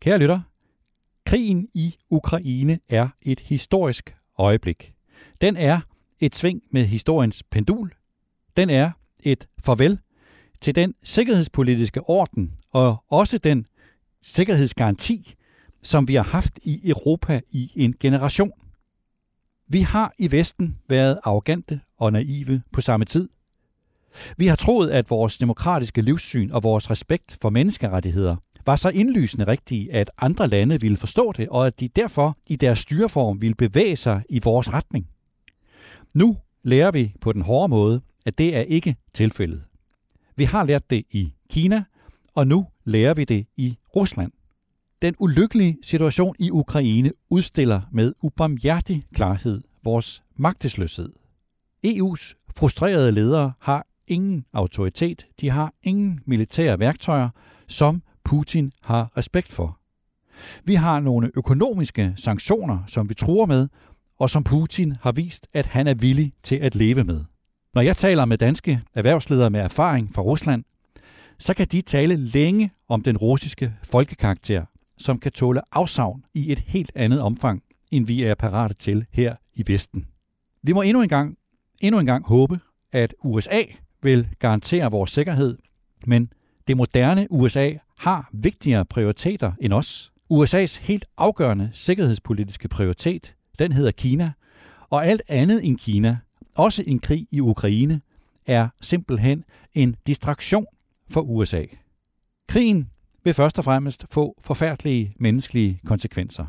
Kære lytter, krigen i Ukraine er et historisk øjeblik. Den er et sving med historiens pendul. Den er et farvel til den sikkerhedspolitiske orden og også den sikkerhedsgaranti, som vi har haft i Europa i en generation. Vi har i Vesten været arrogante og naive på samme tid. Vi har troet, at vores demokratiske livssyn og vores respekt for menneskerettigheder var så indlysende rigtige, at andre lande ville forstå det, og at de derfor i deres styreform ville bevæge sig i vores retning. Nu lærer vi på den hårde måde, at det er ikke tilfældet. Vi har lært det i Kina, og nu lærer vi det i Rusland. Den ulykkelige situation i Ukraine udstiller med ubarmhjertig klarhed vores magtesløshed. EU's frustrerede ledere har ingen autoritet, de har ingen militære værktøjer, som Putin har respekt for. Vi har nogle økonomiske sanktioner, som vi tror med, og som Putin har vist, at han er villig til at leve med. Når jeg taler med danske erhvervsledere med erfaring fra Rusland, så kan de tale længe om den russiske folkekarakter, som kan tåle afsavn i et helt andet omfang, end vi er parate til her i Vesten. Vi må endnu en gang, endnu en gang håbe, at USA vil garantere vores sikkerhed, men det moderne USA har vigtigere prioriteter end os. USA's helt afgørende sikkerhedspolitiske prioritet, den hedder Kina, og alt andet end Kina, også en krig i Ukraine, er simpelthen en distraktion for USA. Krigen vil først og fremmest få forfærdelige menneskelige konsekvenser.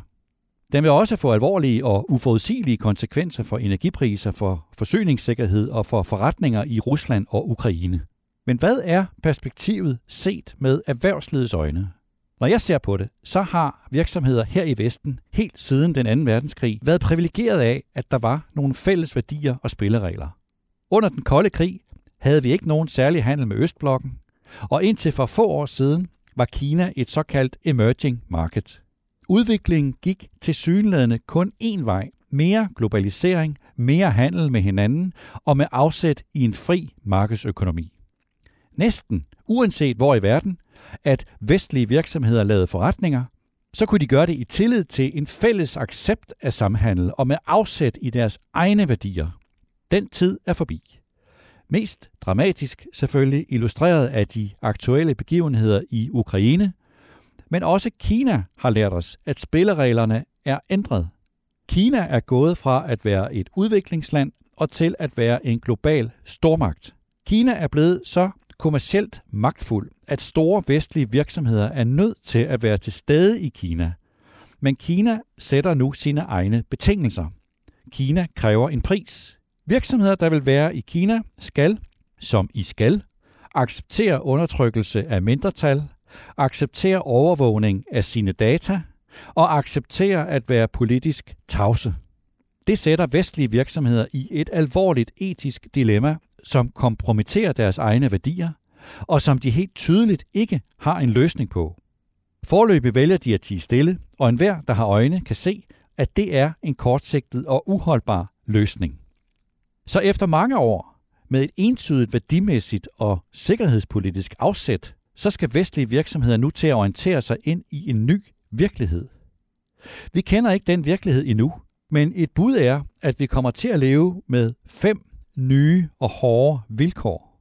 Den vil også få alvorlige og uforudsigelige konsekvenser for energipriser, for forsyningssikkerhed og for forretninger i Rusland og Ukraine. Men hvad er perspektivet set med erhvervslivets øjne? Når jeg ser på det, så har virksomheder her i Vesten helt siden den 2. verdenskrig været privilegeret af, at der var nogle fælles værdier og spilleregler. Under den kolde krig havde vi ikke nogen særlig handel med Østblokken, og indtil for få år siden var Kina et såkaldt emerging market. Udviklingen gik til synlædende kun én vej. Mere globalisering, mere handel med hinanden og med afsæt i en fri markedsøkonomi. Næsten uanset hvor i verden, at vestlige virksomheder lavede forretninger, så kunne de gøre det i tillid til en fælles accept af samhandel og med afsæt i deres egne værdier. Den tid er forbi. Mest dramatisk selvfølgelig illustreret af de aktuelle begivenheder i Ukraine, men også Kina har lært os, at spillereglerne er ændret. Kina er gået fra at være et udviklingsland og til at være en global stormagt. Kina er blevet så kommercielt magtfuld, at store vestlige virksomheder er nødt til at være til stede i Kina. Men Kina sætter nu sine egne betingelser. Kina kræver en pris. Virksomheder, der vil være i Kina, skal, som i skal, acceptere undertrykkelse af mindretal, acceptere overvågning af sine data og acceptere at være politisk tavse. Det sætter vestlige virksomheder i et alvorligt etisk dilemma, som kompromitterer deres egne værdier, og som de helt tydeligt ikke har en løsning på. Forløbig vælger de at tige stille, og enhver, der har øjne, kan se, at det er en kortsigtet og uholdbar løsning. Så efter mange år med et entydigt værdimæssigt og sikkerhedspolitisk afsæt, så skal vestlige virksomheder nu til at orientere sig ind i en ny virkelighed. Vi kender ikke den virkelighed endnu, men et bud er, at vi kommer til at leve med fem nye og hårde vilkår.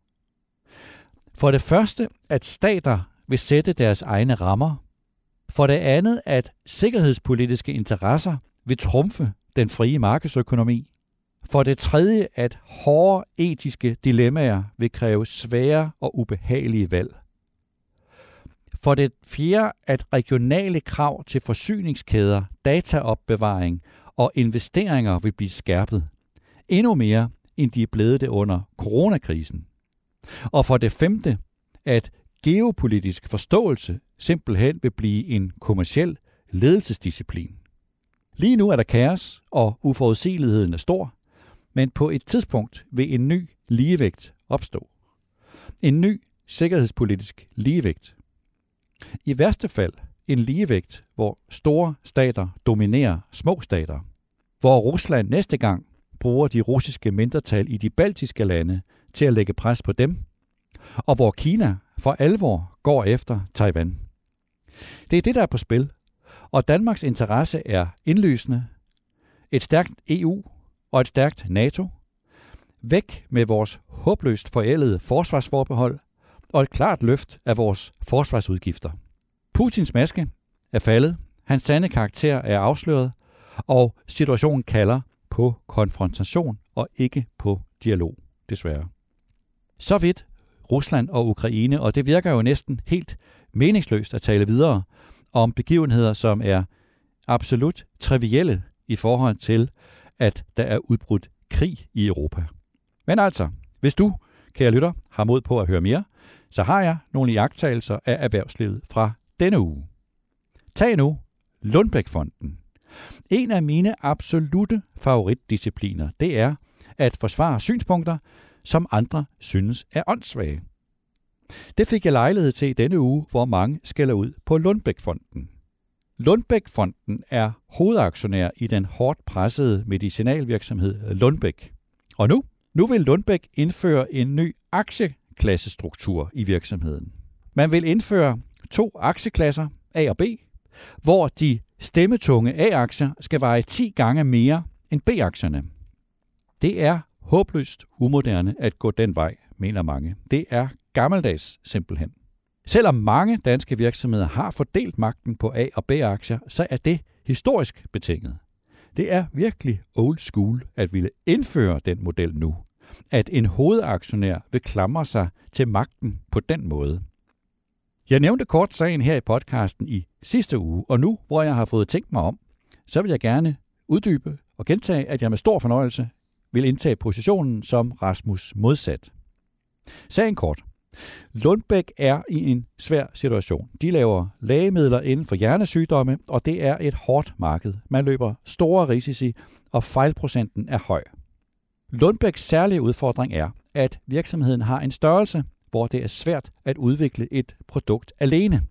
For det første, at stater vil sætte deres egne rammer. For det andet, at sikkerhedspolitiske interesser vil trumfe den frie markedsøkonomi. For det tredje, at hårde etiske dilemmaer vil kræve svære og ubehagelige valg. For det fjerde, at regionale krav til forsyningskæder, dataopbevaring og investeringer vil blive skærpet. Endnu mere, end de er blevet det under coronakrisen. Og for det femte, at geopolitisk forståelse simpelthen vil blive en kommersiel ledelsesdisciplin. Lige nu er der kaos, og uforudsigeligheden er stor, men på et tidspunkt vil en ny ligevægt opstå. En ny sikkerhedspolitisk ligevægt. I værste fald en ligevægt, hvor store stater dominerer små stater. Hvor Rusland næste gang bruger de russiske mindretal i de baltiske lande til at lægge pres på dem, og hvor Kina for alvor går efter Taiwan. Det er det, der er på spil, Og Danmarks interesse er indlysende. Et stærkt EU og et stærkt NATO. Væk med vores håbløst forældede forsvarsforbehold og et klart løft af vores forsvarsudgifter. Putins maske er faldet, hans sande karakter er afsløret, og situationen kalder på konfrontation og ikke på dialog, desværre. Så vidt Rusland og Ukraine, og det virker jo næsten helt meningsløst at tale videre om begivenheder, som er absolut trivielle i forhold til, at der er udbrudt krig i Europa. Men altså, hvis du, kære lytter, har mod på at høre mere, så har jeg nogle iagttagelser af erhvervslivet fra denne uge. Tag nu Lundbækfonden. En af mine absolute favoritdiscipliner, det er at forsvare synspunkter, som andre synes er åndssvage. Det fik jeg lejlighed til i denne uge, hvor mange skælder ud på Lundbækfonden. Lundbækfonden er hovedaktionær i den hårdt pressede medicinalvirksomhed Lundbæk. Og nu, nu vil Lundbæk indføre en ny aktieklassestruktur i virksomheden. Man vil indføre to aktieklasser, A og B, hvor de stemmetunge A-aktier skal veje 10 gange mere end B-aktierne. Det er håbløst umoderne at gå den vej, mener mange. Det er gammeldags simpelthen. Selvom mange danske virksomheder har fordelt magten på A- og B-aktier, så er det historisk betinget. Det er virkelig old school at ville indføre den model nu. At en hovedaktionær vil klamre sig til magten på den måde. Jeg nævnte kort sagen her i podcasten i sidste uge, og nu, hvor jeg har fået tænkt mig om, så vil jeg gerne uddybe og gentage, at jeg med stor fornøjelse vil indtage positionen som Rasmus modsat. Sagen kort. Lundbæk er i en svær situation. De laver lægemidler inden for hjernesygdomme, og det er et hårdt marked. Man løber store risici, og fejlprocenten er høj. Lundbæks særlige udfordring er, at virksomheden har en størrelse, hvor det er svært at udvikle et produkt alene.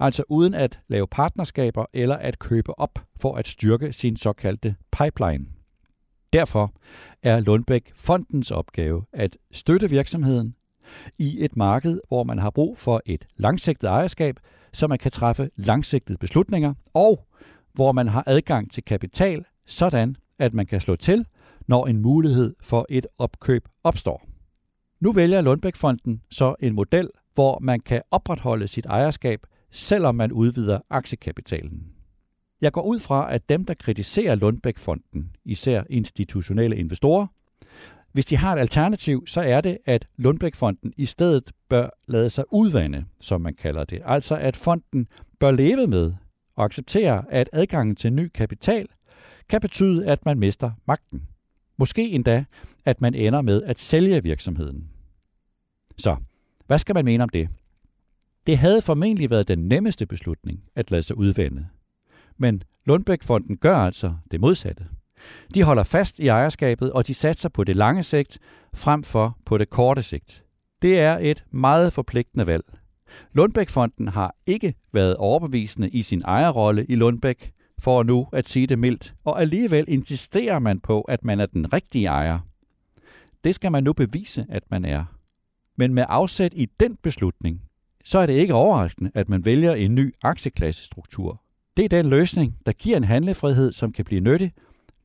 Altså uden at lave partnerskaber eller at købe op for at styrke sin såkaldte pipeline. Derfor er Lundbæk Fondens opgave at støtte virksomheden i et marked, hvor man har brug for et langsigtet ejerskab, så man kan træffe langsigtede beslutninger, og hvor man har adgang til kapital, sådan at man kan slå til, når en mulighed for et opkøb opstår. Nu vælger Lundbækfonden så en model, hvor man kan opretholde sit ejerskab, selvom man udvider aktiekapitalen. Jeg går ud fra, at dem, der kritiserer Lundbækfonden, især institutionelle investorer, hvis de har et alternativ, så er det, at Lundbækfonden i stedet bør lade sig udvande, som man kalder det. Altså at fonden bør leve med og acceptere, at adgangen til ny kapital kan betyde, at man mister magten. Måske endda, at man ender med at sælge virksomheden. Så, hvad skal man mene om det? Det havde formentlig været den nemmeste beslutning at lade sig udvande. Men Lundbækfonden gør altså det modsatte. De holder fast i ejerskabet, og de satser på det lange sigt frem for på det korte sigt. Det er et meget forpligtende valg. Lundbækfonden har ikke været overbevisende i sin ejerrolle i Lundbæk, for nu at sige det mildt, og alligevel insisterer man på, at man er den rigtige ejer. Det skal man nu bevise, at man er. Men med afsæt i den beslutning, så er det ikke overraskende, at man vælger en ny aktieklassestruktur. Det er den løsning, der giver en handlefrihed, som kan blive nyttig,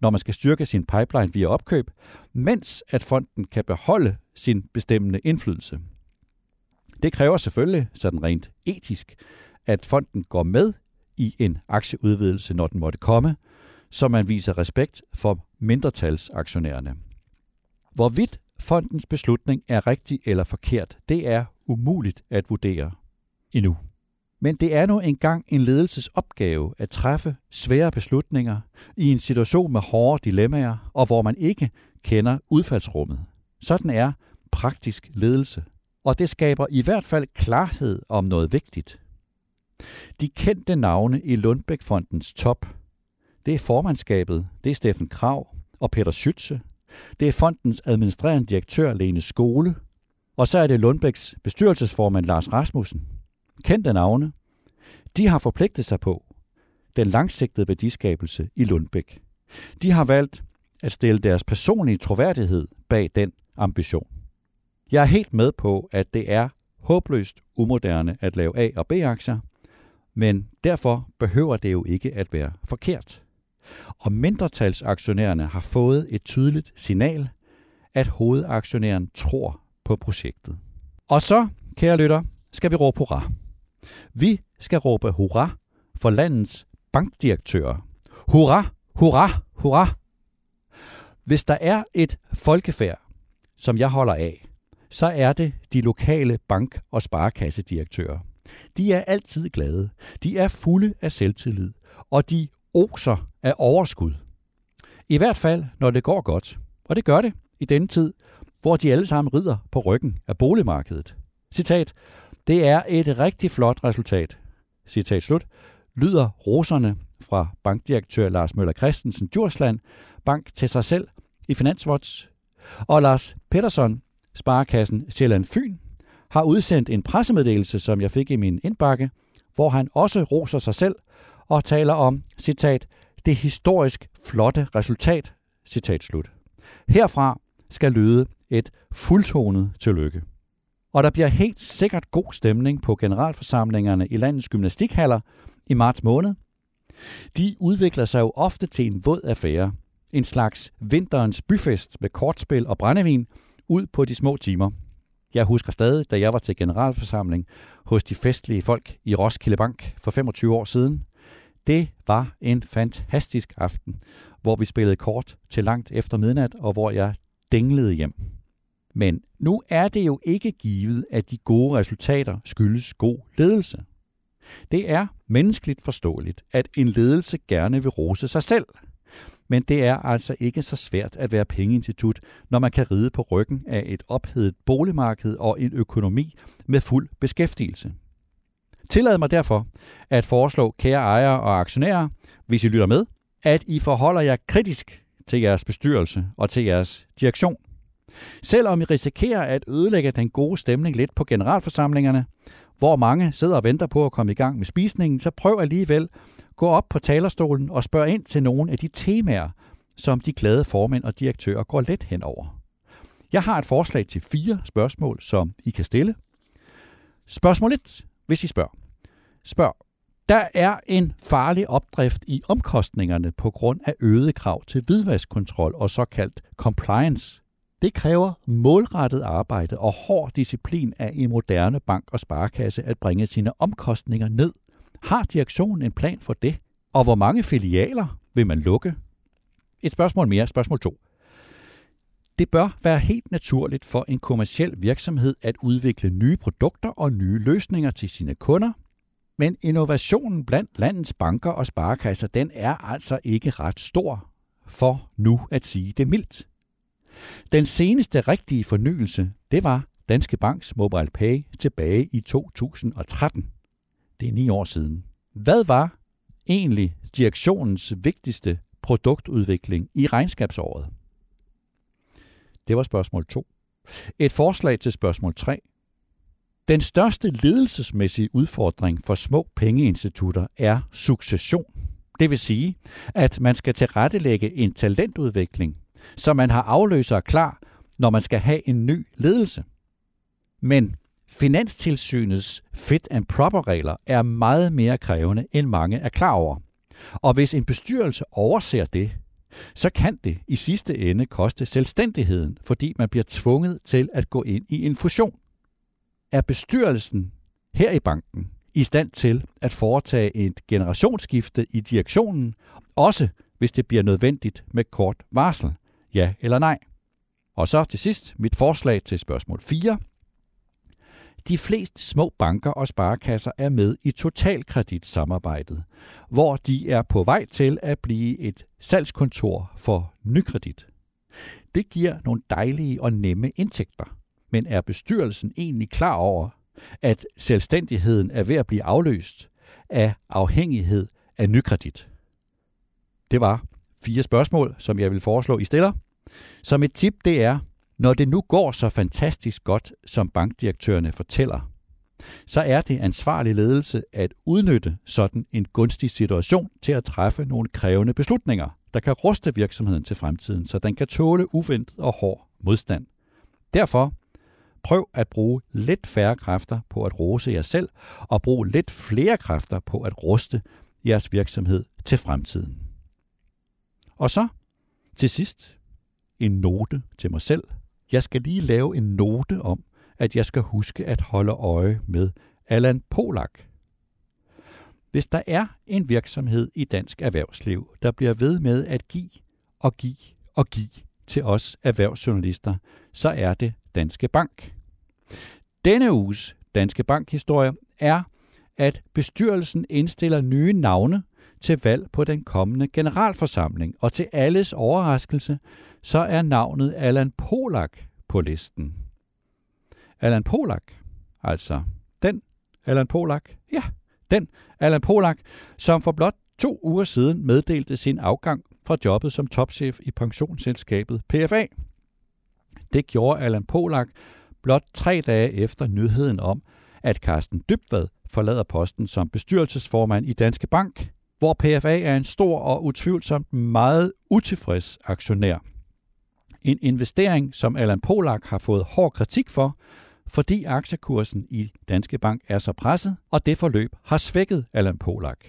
når man skal styrke sin pipeline via opkøb, mens at fonden kan beholde sin bestemmende indflydelse. Det kræver selvfølgelig, sådan rent etisk, at fonden går med i en aktieudvidelse, når den måtte komme, så man viser respekt for mindretalsaktionærerne. Hvorvidt fondens beslutning er rigtig eller forkert, det er umuligt at vurdere endnu. Men det er nu engang en ledelsesopgave at træffe svære beslutninger i en situation med hårde dilemmaer, og hvor man ikke kender udfaldsrummet. Sådan er praktisk ledelse. Og det skaber i hvert fald klarhed om noget vigtigt. De kendte navne i Lundbækfondens top, det er formandskabet, det er Steffen Krav og Peter Schütze, det er fondens administrerende direktør Lene Skole, og så er det Lundbæks bestyrelsesformand Lars Rasmussen. Kendte navne. De har forpligtet sig på den langsigtede værdiskabelse i Lundbæk. De har valgt at stille deres personlige troværdighed bag den ambition. Jeg er helt med på, at det er håbløst umoderne at lave A- og B-aktier, men derfor behøver det jo ikke at være forkert. Og mindretalsaktionærerne har fået et tydeligt signal, at hovedaktionæren tror på projektet. Og så, kære lytter, skal vi råbe hurra. Vi skal råbe hurra for landets bankdirektører. Hurra, hurra, hurra! Hvis der er et folkefærd, som jeg holder af, så er det de lokale bank- og sparekassedirektører. De er altid glade, de er fulde af selvtillid, og de oser af overskud. I hvert fald, når det går godt. Og det gør det i denne tid, hvor de alle sammen rider på ryggen af boligmarkedet. Citat. Det er et rigtig flot resultat. Citat slut. Lyder roserne fra bankdirektør Lars Møller Christensen Djursland, bank til sig selv i Finanswatch. Og Lars Peterson, Sparekassen Sjælland Fyn, har udsendt en pressemeddelelse, som jeg fik i min indbakke, hvor han også roser sig selv og taler om, citat, det historisk flotte resultat, citat slut. Herfra skal lyde et fuldtonet tillykke. Og der bliver helt sikkert god stemning på generalforsamlingerne i landets gymnastikhaller i marts måned. De udvikler sig jo ofte til en våd affære, en slags vinterens byfest med kortspil og brændevin ud på de små timer. Jeg husker stadig, da jeg var til generalforsamling hos de festlige folk i Roskilde Bank for 25 år siden. Det var en fantastisk aften, hvor vi spillede kort til langt efter midnat, og hvor jeg dinglede hjem. Men nu er det jo ikke givet, at de gode resultater skyldes god ledelse. Det er menneskeligt forståeligt, at en ledelse gerne vil rose sig selv. Men det er altså ikke så svært at være pengeinstitut, når man kan ride på ryggen af et ophedet boligmarked og en økonomi med fuld beskæftigelse. Tillad mig derfor at foreslå kære ejere og aktionærer, hvis I lytter med, at I forholder jer kritisk til jeres bestyrelse og til jeres direktion. Selvom I risikerer at ødelægge den gode stemning lidt på generalforsamlingerne, hvor mange sidder og venter på at komme i gang med spisningen, så prøv alligevel gå op på talerstolen og spørg ind til nogle af de temaer, som de glade formænd og direktører går let hen over. Jeg har et forslag til fire spørgsmål, som I kan stille. Spørgsmål 1, hvis I spørger. Spørg. Der er en farlig opdrift i omkostningerne på grund af øgede krav til hvidvaskkontrol og såkaldt compliance. Det kræver målrettet arbejde og hård disciplin af en moderne bank og sparekasse at bringe sine omkostninger ned. Har direktionen en plan for det? Og hvor mange filialer vil man lukke? Et spørgsmål mere, spørgsmål 2. Det bør være helt naturligt for en kommersiel virksomhed at udvikle nye produkter og nye løsninger til sine kunder, men innovationen blandt landets banker og sparekasser, den er altså ikke ret stor, for nu at sige det mildt. Den seneste rigtige fornyelse, det var Danske Banks Mobile Pay tilbage i 2013. Det er ni år siden. Hvad var egentlig direktionens vigtigste produktudvikling i regnskabsåret? Det var spørgsmål 2. Et forslag til spørgsmål 3. Den største ledelsesmæssige udfordring for små pengeinstitutter er succession. Det vil sige, at man skal tilrettelægge en talentudvikling, så man har afløsere klar, når man skal have en ny ledelse. Men Finanstilsynets fit and proper regler er meget mere krævende, end mange er klar over. Og hvis en bestyrelse overser det, så kan det i sidste ende koste selvstændigheden, fordi man bliver tvunget til at gå ind i en fusion. Er bestyrelsen her i banken i stand til at foretage et generationsskifte i direktionen, også hvis det bliver nødvendigt med kort varsel? Ja eller nej? Og så til sidst mit forslag til spørgsmål 4. De fleste små banker og sparekasser er med i totalkreditsamarbejdet, hvor de er på vej til at blive et salgskontor for nykredit. Det giver nogle dejlige og nemme indtægter, men er bestyrelsen egentlig klar over, at selvstændigheden er ved at blive afløst af afhængighed af nykredit? Det var fire spørgsmål, som jeg vil foreslå, I stiller. Som et tip, det er, når det nu går så fantastisk godt, som bankdirektørerne fortæller, så er det ansvarlig ledelse at udnytte sådan en gunstig situation til at træffe nogle krævende beslutninger, der kan ruste virksomheden til fremtiden, så den kan tåle uventet og hård modstand. Derfor prøv at bruge lidt færre kræfter på at rose jer selv, og brug lidt flere kræfter på at ruste jeres virksomhed til fremtiden. Og så til sidst en note til mig selv. Jeg skal lige lave en note om, at jeg skal huske at holde øje med Allan Polak. Hvis der er en virksomhed i dansk erhvervsliv, der bliver ved med at give og give og give til os erhvervsjournalister, så er det Danske Bank. Denne uges Danske Bank-historie er, at bestyrelsen indstiller nye navne til valg på den kommende generalforsamling, og til alles overraskelse, så er navnet Allan Polak på listen. Allan Polak, altså den Allan Polak, ja, den Allan Polak, som for blot to uger siden meddelte sin afgang fra jobbet som topchef i pensionsselskabet PFA. Det gjorde Allan Polak blot tre dage efter nyheden om, at Carsten Dybvad forlader posten som bestyrelsesformand i Danske Bank, hvor PFA er en stor og utvivlsomt meget utilfreds aktionær. En investering, som Allan Polak har fået hård kritik for, fordi aktiekursen i Danske Bank er så presset, og det forløb har svækket Allan Polak.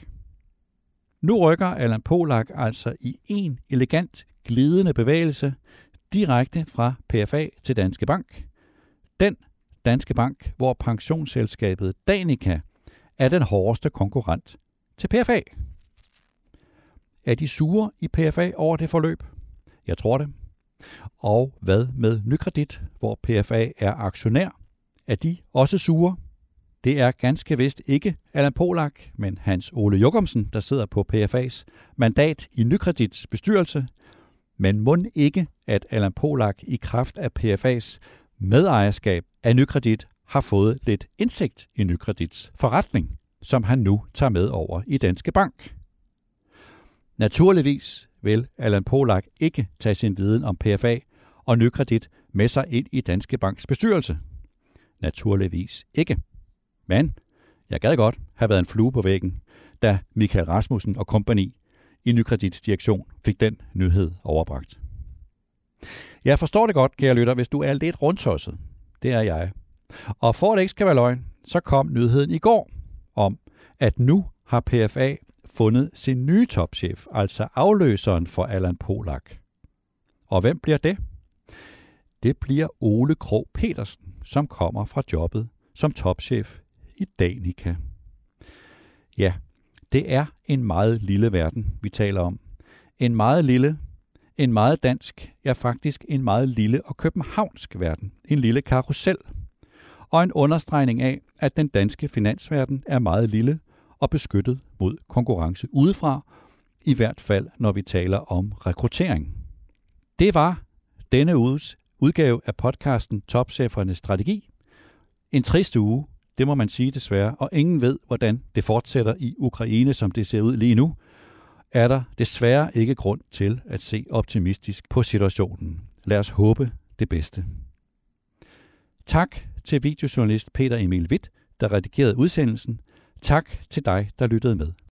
Nu rykker Allan Polak altså i en elegant, glidende bevægelse direkte fra PFA til Danske Bank. Den Danske Bank, hvor pensionsselskabet Danica er den hårdeste konkurrent til PFA. Er de sure i PFA over det forløb? Jeg tror det. Og hvad med Nykredit, hvor PFA er aktionær? Er de også sure? Det er ganske vist ikke Allan Polak, men Hans Ole Jokumsen, der sidder på PFA's mandat i Nykredits bestyrelse. Men må ikke, at Allan Polak i kraft af PFA's medejerskab af Nykredit har fået lidt indsigt i Nykredits forretning, som han nu tager med over i Danske Bank. Naturligvis vil Allan Polak ikke tage sin viden om PFA og Nykredit med sig ind i Danske Banks bestyrelse. Naturligvis ikke. Men jeg gad godt have været en flue på væggen, da Michael Rasmussen og kompagni i Nykredits direktion fik den nyhed overbragt. Jeg forstår det godt, kære lytter, hvis du er lidt rundtosset. Det er jeg. Og for at det ikke skal være løgn, så kom nyheden i går om, at nu har PFA fundet sin nye topchef, altså afløseren for Allan Polak. Og hvem bliver det? Det bliver Ole Krog Petersen, som kommer fra jobbet som topchef i Danica. Ja, det er en meget lille verden, vi taler om. En meget lille, en meget dansk, ja faktisk en meget lille og københavnsk verden. En lille karusel. Og en understregning af, at den danske finansverden er meget lille og beskyttet mod konkurrence udefra, i hvert fald når vi taler om rekruttering. Det var denne uges udgave af podcasten Topchefernes Strategi. En trist uge, det må man sige desværre, og ingen ved, hvordan det fortsætter i Ukraine, som det ser ud lige nu, er der desværre ikke grund til at se optimistisk på situationen. Lad os håbe det bedste. Tak til videojournalist Peter Emil Witt, der redigerede udsendelsen. Tak til dig, der lyttede med.